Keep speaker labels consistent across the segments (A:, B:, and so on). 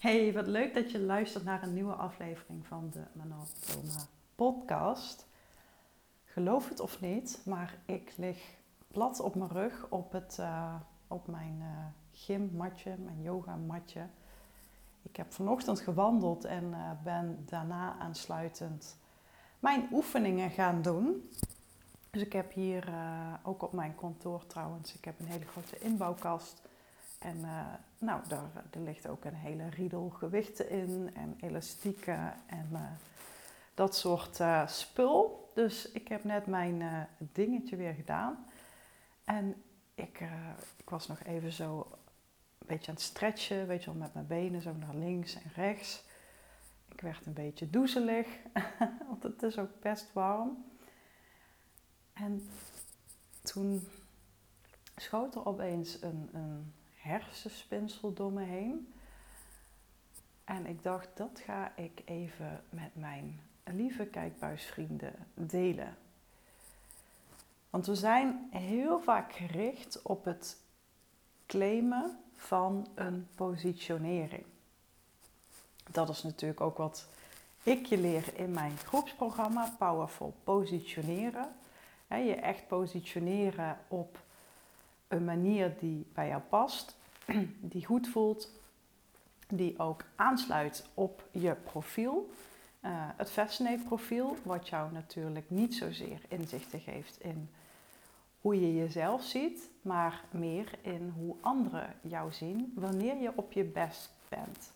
A: Hey, wat leuk dat je luistert naar een nieuwe aflevering van de Manatoma podcast. Geloof het of niet, maar ik lig plat op mijn rug op, het, uh, op mijn uh, gymmatje, mijn yogamatje. Ik heb vanochtend gewandeld en uh, ben daarna aansluitend mijn oefeningen gaan doen. Dus ik heb hier ook op mijn kantoor trouwens, ik heb een hele grote inbouwkast en uh, nou, daar, er ligt ook een hele riedel gewichten in en elastieken en uh, dat soort uh, spul. Dus ik heb net mijn dingetje weer gedaan. En ik, ik was nog even zo een beetje aan het stretchen, weet je wel, met mijn benen zo naar links en rechts. Ik werd een beetje doezelig, want het is ook best warm. En toen schoot er opeens een, een hersenspinsel door me heen. En ik dacht, dat ga ik even met mijn lieve kijkbuisvrienden delen. Want we zijn heel vaak gericht op het claimen van een positionering. Dat is natuurlijk ook wat ik je leer in mijn groepsprogramma Powerful Positioneren. je echt positioneren op een manier die bij jou past, die goed voelt, die ook aansluit op je profiel. Uh, het Fascinate profiel, wat jou natuurlijk niet zozeer inzichten geeft in hoe je jezelf ziet, maar meer in hoe anderen jou zien wanneer je op je best bent.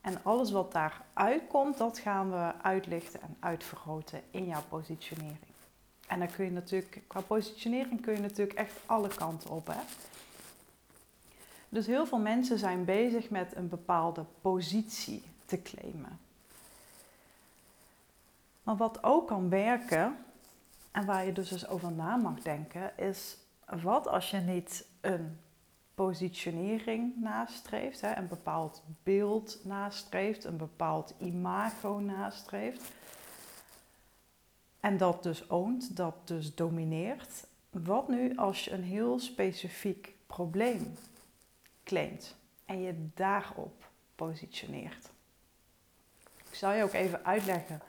A: En alles wat daaruit komt, dat gaan we uitlichten en uitvergroten in jouw positionering. En dan kun je natuurlijk, qua positionering kun je natuurlijk echt alle kanten op. Hè? Dus heel veel mensen zijn bezig met een bepaalde positie te claimen. Maar wat ook kan werken, en waar je dus eens over na mag denken, is wat als je niet een positionering nastreeft, hè, een bepaald beeld nastreeft, een bepaald imago nastreeft, en dat dus oont, dat dus domineert. Wat nu als je een heel specifiek probleem claimt en je daarop positioneert? Ik zal je ook even uitleggen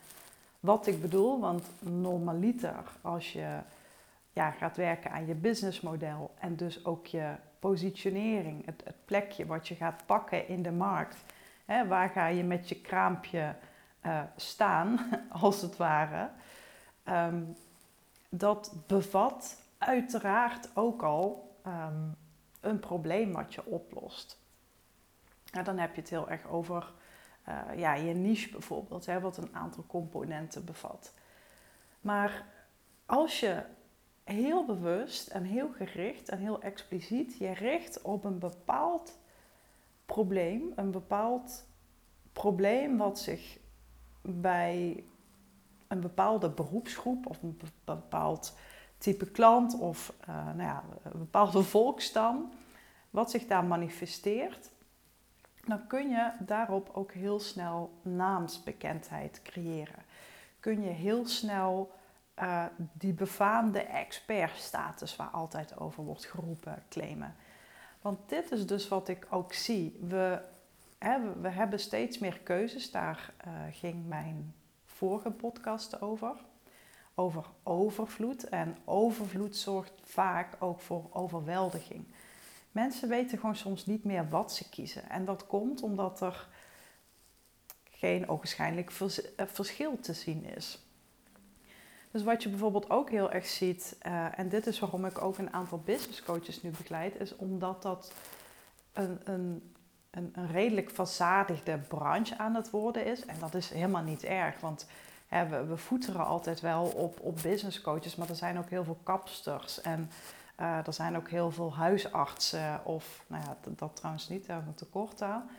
A: wat ik bedoel, want normaliter als je ja, gaat werken aan je businessmodel en dus ook je positionering, het, het plekje wat je gaat pakken in de markt, hè, waar ga je met je kraampje uh, staan, als het ware. Ehm, dat bevat uiteraard ook al ehm, een probleem wat je oplost. Dan heb je het heel erg over uh, ja, je niche bijvoorbeeld, hè, wat een aantal componenten bevat. Maar als je heel bewust en heel gericht en heel expliciet je richt op een bepaald probleem, een bepaald probleem wat zich bij een bepaalde beroepsgroep of een bepaald type klant of uh, nou ja, een bepaalde volkstam, wat zich daar manifesteert, dan kun je daarop ook heel snel naamsbekendheid creëren. Kun je heel snel uh, die befaamde expertstatus waar altijd over wordt geroepen claimen. Want dit is dus wat ik ook zie. We, we hebben steeds meer keuzes. Daar uh, ging mijn vorige podcast over. Over overvloed. En overvloed zorgt vaak ook voor overweldiging. Mensen weten gewoon soms niet meer wat ze kiezen. En dat komt omdat er geen ogenschijnlijk eh, verschil te zien is. Dus wat je bijvoorbeeld ook heel erg ziet, uh, en dit is waarom ik ook een aantal business coaches nu begeleid, is omdat dat een, een een, een redelijk verzadigde branche aan het worden is. En dat is helemaal niet erg, want hè, we, we voeteren altijd wel op, op business coaches, maar er zijn ook heel veel kapsters en uh, er zijn ook heel veel huisartsen, of nou ja, dat, trouwens niet, daar we tekort aan.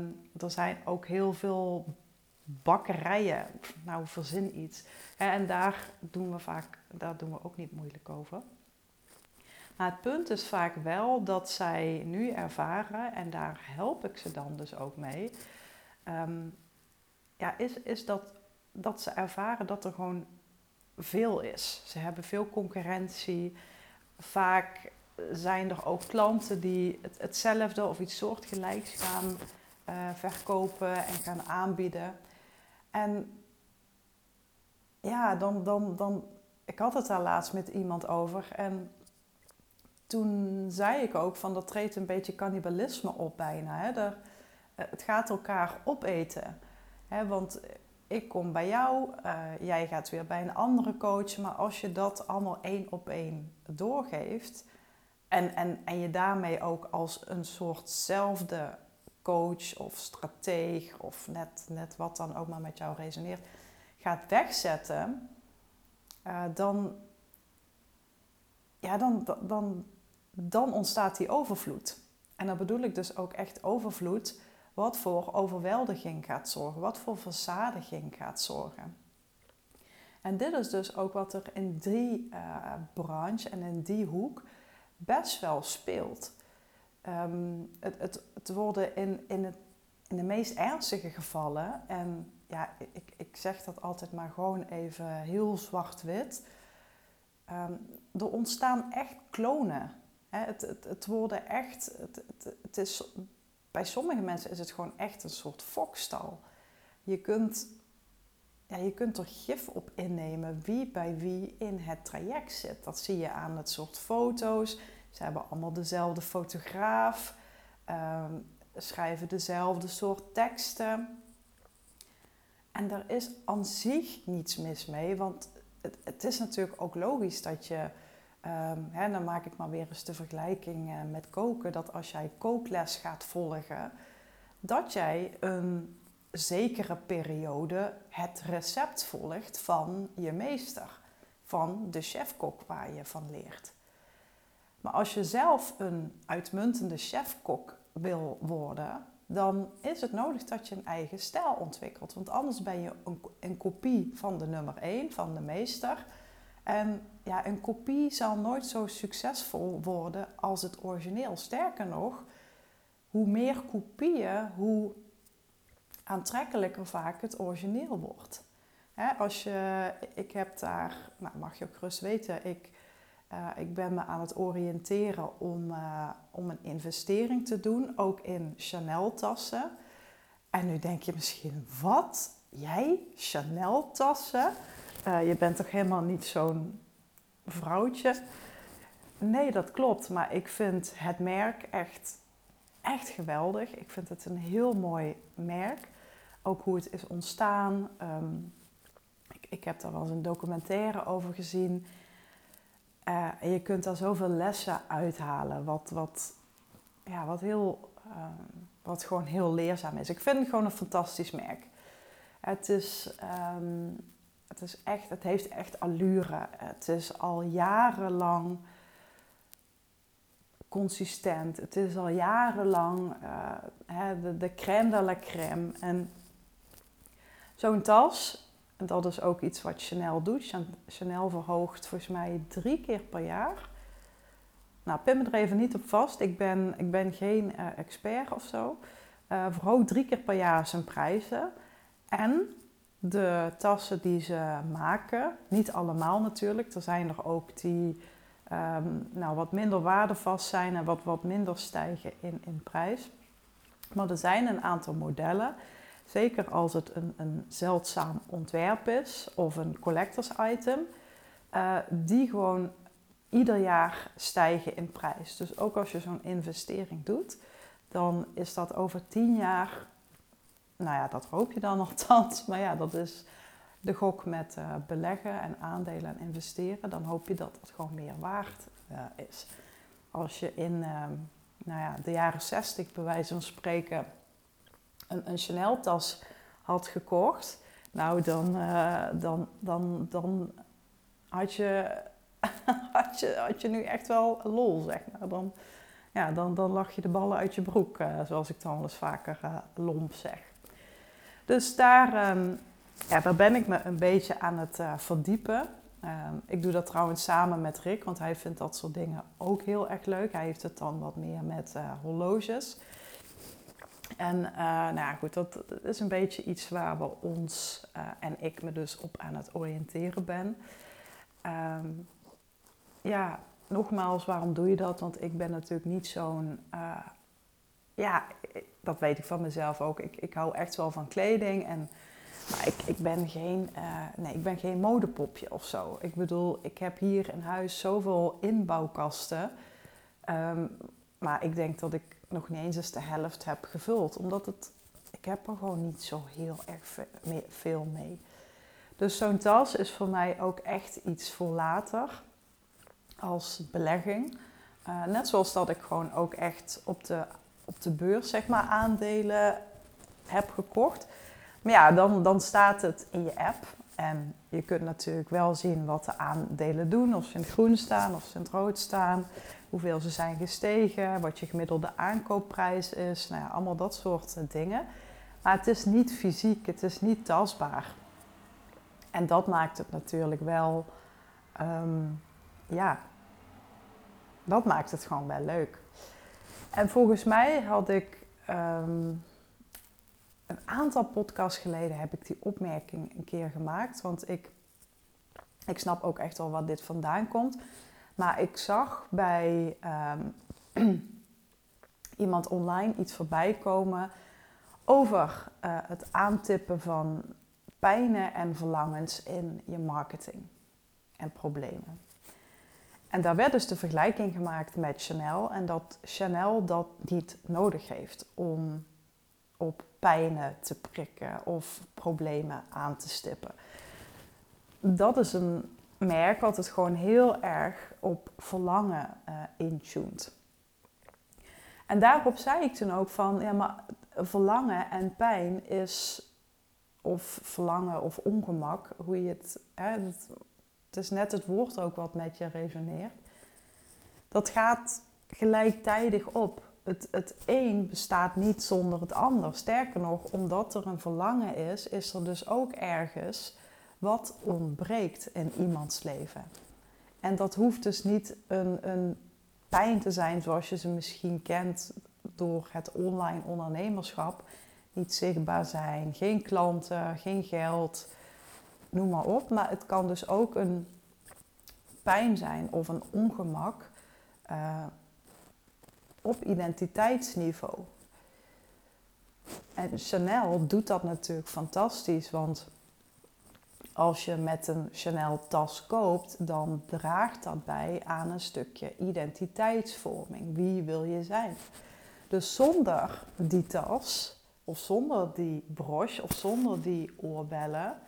A: Um, er zijn ook heel veel bakkerijen, nou verzin iets. En daar doen we vaak, daar doen we ook niet moeilijk over. Maar het punt is vaak wel dat zij nu ervaren, en daar help ik ze dan dus ook mee, ehm, ja, is, is dat, dat ze ervaren dat er gewoon veel is. Ze hebben veel concurrentie. Vaak zijn er ook klanten die het, hetzelfde of iets soortgelijks gaan uh, verkopen en gaan aanbieden. En ja, dan, dan, dan, ik had het daar laatst met iemand over en toen zei ik ook van dat treedt een beetje cannibalisme op bijna. Hè? Er, eh, het gaat elkaar opeten. Hè? Want ik kom bij jou, uh, jij gaat weer bij een andere coach. Maar als je dat allemaal één op één doorgeeft en, en, en je daarmee ook als een soortzelfde coach of strateeg of net, net wat dan ook maar met jou resoneert, gaat wegzetten, uh, dan, ja, dan, dan, dan ontstaat die overvloed. En dan bedoel ik dus ook echt overvloed, wat voor overweldiging gaat zorgen, wat voor verzadiging gaat zorgen. En dit is dus ook wat er in die uh, branche en in die hoek best wel speelt. Ehm, het, het, het, worden in, in, het, in de meest ernstige gevallen, en ja, ik, ik zeg dat altijd maar gewoon even heel zwart-wit. Um, er ontstaan echt klonen. Het, het, het, worden echt, het, het, is, bij sommige mensen is het gewoon echt een soort fokstal. Je kunt, ja, je kunt er gif op innemen wie bij wie in het traject zit. Dat zie je aan het soort foto's. Ze hebben allemaal dezelfde fotograaf, ehm, schrijven dezelfde soort teksten. En daar is aan zich niets mis mee, want het, het is natuurlijk ook logisch dat je, um, hè, dan maak ik maar weer eens de vergelijking uh, met koken, dat als jij kookles gaat volgen, dat jij een zekere periode het recept volgt van je meester, van de chefkok waar je van leert. Maar als je zelf een uitmuntende chefkok wil worden, dan is het nodig dat je een eigen stijl ontwikkelt. Want anders ben je een, een kopie van de nummer 1, van de meester. En ja, een kopie zal nooit zo succesvol worden als het origineel. Sterker nog, hoe meer kopieën, hoe aantrekkelijker vaak het origineel wordt. als je, ik heb daar, nou mag je ook gerust weten, ik uh, ik ben me aan het oriënteren om, uh, om een investering te doen, ook in Chanel-tassen. En nu denk je misschien, wat? Jij? Chanel-tassen? Uh, je bent toch helemaal niet zo'n vrouwtje? Nee, dat klopt. Maar ik vind het merk echt, echt geweldig. Ik vind het een heel mooi merk. Ook hoe het is ontstaan. Um, ik, ik heb daar wel eens een documentaire over gezien. Uh, en je kunt daar zoveel lessen uithalen, wat, wat, ja, wat, heel, uh, wat gewoon heel leerzaam is. Ik vind het gewoon een fantastisch merk. Het is, um, het is echt, het heeft echt allure. Het is al jarenlang consistent. Het is al jarenlang hè, de, de crème de la crème. En zo'n tas dat is ook iets wat Chanel doet. Chanel verhoogt volgens mij drie keer per jaar. Nou, pin me er even niet op vast. Ik ben, ik ben geen uh, expert of zo. Uh, verhoogt drie keer per jaar zijn prijzen. En de tassen die ze maken, niet allemaal natuurlijk. Er zijn er ook die um, nou, wat minder waardevast zijn en wat, wat minder stijgen in, in prijs. Maar er zijn een aantal modellen Zeker als het een, een zeldzaam ontwerp is of een collectors item, uh, die gewoon ieder jaar stijgen in prijs. Dus ook als je zo'n investering doet, dan is dat over tien jaar, nou ja, dat hoop je dan althans, maar ja, dat is de gok met uh, beleggen en aandelen en investeren. Dan hoop je dat het gewoon meer waard uh, is. Als je in nou ja, de jaren 60 bij wijze van spreken een, een Chanel-tas had gekocht, nou dan, uh, dan, dan, dan had, je, had, je, had je nu echt wel lol, zeg maar. Dan, ja, dan, dan lag je de ballen uit je broek, zoals ik dan wel eens vaker lomp zeg. Dus daar, um, ja, daar ben ik me een beetje aan het verdiepen. Um, ik doe dat trouwens samen met Rick, want hij vindt dat soort dingen ook heel erg leuk. Hij heeft het dan wat meer met horloges. En uh, nou ja, goed, dat, is een beetje iets waar we ons en ik me dus op aan het oriënteren ben. Um, ja, nogmaals, waarom doe je dat? Want ik ben natuurlijk niet zo'n. Ja, dat weet ik van mezelf ook. Ik, ik hou echt wel van kleding. En, maar ik, ik, ben geen, uh, nee, ik ben geen modepopje of zo. Ik bedoel, ik heb hier in huis zoveel inbouwkasten. Um, maar ik denk dat ik nog niet eens eens de helft heb gevuld. Omdat het, ik heb er gewoon niet zo heel erg veel mee. Dus zo'n tas is voor mij ook echt iets voor later als belegging. Uh, net zoals dat ik gewoon ook echt op de, op de beurs zeg maar, aandelen heb gekocht. Maar ja, dan, dan staat het in je app. En je kunt natuurlijk wel zien wat de aandelen doen. Of ze in het groen staan of ze in het rood staan. Hoeveel ze zijn gestegen. Wat je gemiddelde aankoopprijs is. Nou ja, allemaal dat soort dingen. Maar het is niet fysiek. Het is niet tastbaar. En dat maakt het natuurlijk wel, ehm, ja, dat maakt het gewoon wel leuk. En volgens mij had ik ehm, een aantal podcasts geleden heb ik die opmerking een keer gemaakt. Want ik, ik snap ook echt wel wat dit vandaan komt. Maar ik zag bij ehm, iemand online iets voorbij komen over uh, het aantippen van pijnen en verlangens in je marketing en problemen. En daar werd dus de vergelijking gemaakt met Chanel en dat Chanel dat niet nodig heeft om op pijnen te prikken of problemen aan te stippen. Dat is een merk wat het gewoon heel erg op verlangen uh, intuned. En daarop zei ik toen ook van, ja maar verlangen en pijn is of verlangen of ongemak, hoe je het, hè, het is net het woord ook wat met je resoneert. Dat gaat gelijktijdig op. Het, het een bestaat niet zonder het ander. Sterker nog, omdat er een verlangen is, is er dus ook ergens wat ontbreekt in iemands leven. En dat hoeft dus niet een, een pijn te zijn zoals je ze misschien kent door het online ondernemerschap niet zichtbaar zijn, geen klanten, geen geld, noem maar op. Maar het kan dus ook een pijn zijn of een ongemak uh, op identiteitsniveau. En Chanel doet dat natuurlijk fantastisch, want als je met een Chanel tas koopt, dan draagt dat bij aan een stukje identiteitsvorming. Wie wil je zijn? Dus zonder die tas of zonder die broche of zonder die oorbellen,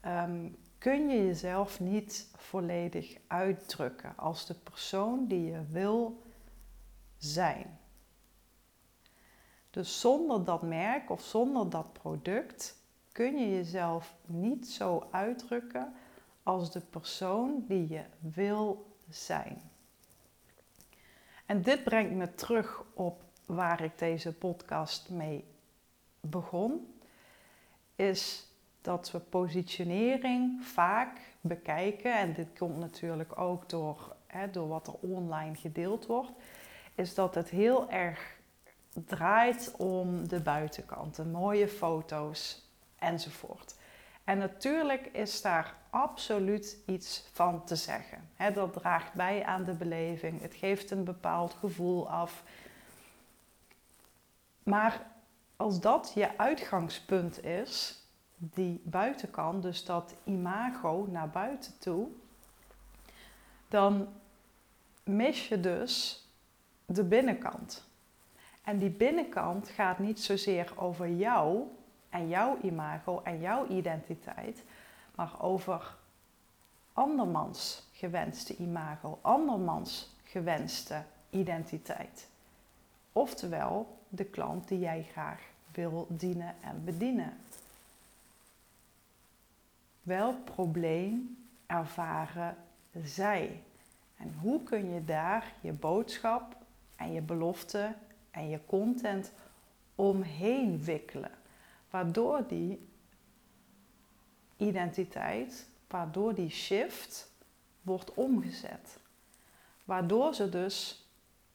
A: ehm, kun je jezelf niet volledig uitdrukken als de persoon die je wil zijn. Dus zonder dat merk of zonder dat product kun je jezelf niet zo uitdrukken als de persoon die je wil zijn. En dit brengt me terug op waar ik deze podcast mee begon, is dat we positionering vaak bekijken, en dit komt natuurlijk ook door, hè, door wat er online gedeeld wordt, is dat het heel erg draait om de buitenkant, de mooie foto's enzovoort. En natuurlijk is daar absoluut iets van te zeggen. dat draagt bij aan de beleving, het geeft een bepaald gevoel af. Maar als dat je uitgangspunt is, die buitenkant, dus dat imago naar buiten toe, dan mis je dus de binnenkant. En die binnenkant gaat niet zozeer over jou en jouw imago en jouw identiteit, maar over andermans gewenste imago, andermans gewenste identiteit. Oftewel de klant die jij graag wil dienen en bedienen. Welk probleem ervaren zij? En hoe kun je daar je boodschap en je belofte en je content omheen wikkelen? Waardoor die identiteit, waardoor die shift wordt omgezet. Waardoor ze dus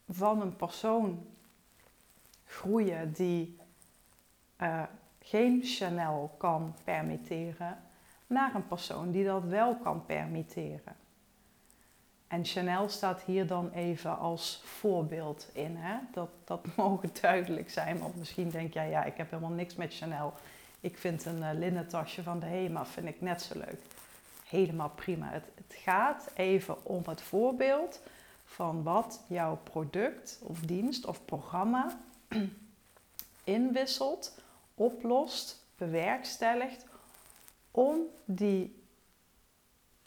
A: van een persoon groeien die uh, geen Chanel kan permitteren, naar een persoon die dat wel kan permitteren. En Chanel staat hier dan even als voorbeeld in. Hè? Dat, dat mogen duidelijk zijn. Want misschien denk jij, ja, ik heb helemaal niks met Chanel. Ik vind een uh, linnen tasje van de HEMA vind ik net zo leuk. Helemaal prima. Het, het gaat even om het voorbeeld van wat jouw product of dienst of programma inwisselt, oplost, bewerkstelligt om die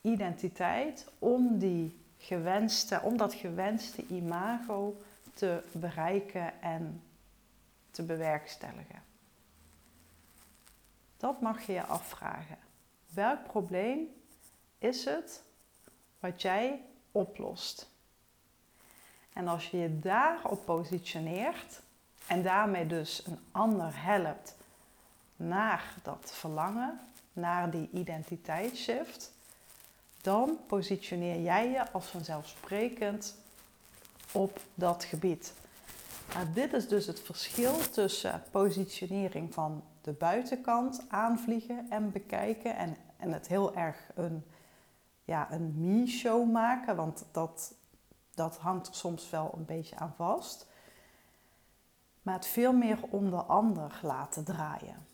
A: identiteit, om, die gewenste, om dat gewenste imago te bereiken en te bewerkstelligen. Dat mag je je afvragen. Welk probleem is het wat jij oplost? En als je je daarop positioneert en daarmee dus een ander helpt naar dat verlangen, naar die identiteitsshift, dan positioneer jij je als vanzelfsprekend op dat gebied. Dit is dus het verschil tussen positionering van de buitenkant aanvliegen en bekijken en, en het heel erg een, ja, een me-show maken, want dat, dat hangt er soms wel een beetje aan vast. Maar het veel meer om de ander laten draaien.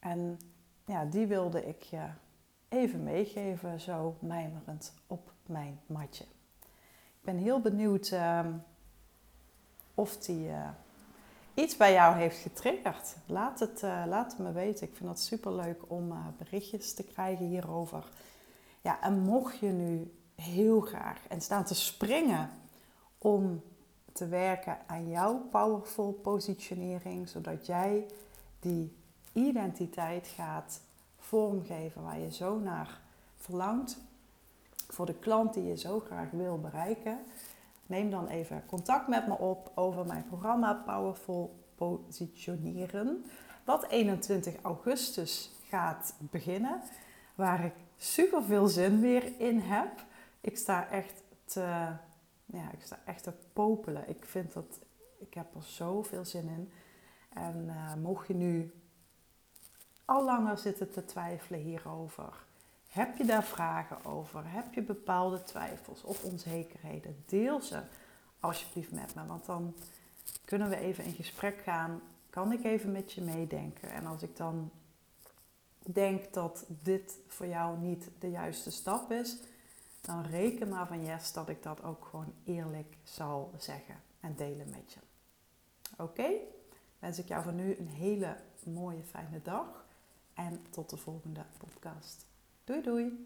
A: En ja, die wilde ik je even meegeven, zo mijmerend op mijn matje. Ik ben heel benieuwd uh, of die uh, iets bij jou heeft getriggerd. Laat het, uh, laat me weten. Ik vind het super leuk om eh, berichtjes te krijgen hierover. Ja, en mocht je nu heel graag en staan te springen om te werken aan jouw powerful positionering, zodat jij die identiteit gaat vormgeven waar je zo naar verlangt. Voor de klant die je zo graag wil bereiken, neem dan even contact met me op over mijn programma Powerful Positioneren. Wat 21 augustus gaat beginnen. Waar ik super veel zin weer in heb. Ik sta echt te, ja, ik sta echt te popelen. Ik vind dat, ik heb er zoveel zin in. En uh, mocht je nu al langer zitten te twijfelen hierover? Heb je daar vragen over? Heb je bepaalde twijfels of onzekerheden? Deel ze alsjeblieft met me, want dan kunnen we even in gesprek gaan. Kan ik even met je meedenken? En als ik dan denk dat dit voor jou niet de juiste stap is, dan reken maar van yes dat ik dat ook gewoon eerlijk zal zeggen en delen met je. Oké? Wens ik jou voor nu een hele mooie, fijne dag. En tot de volgende podcast. Doei doei!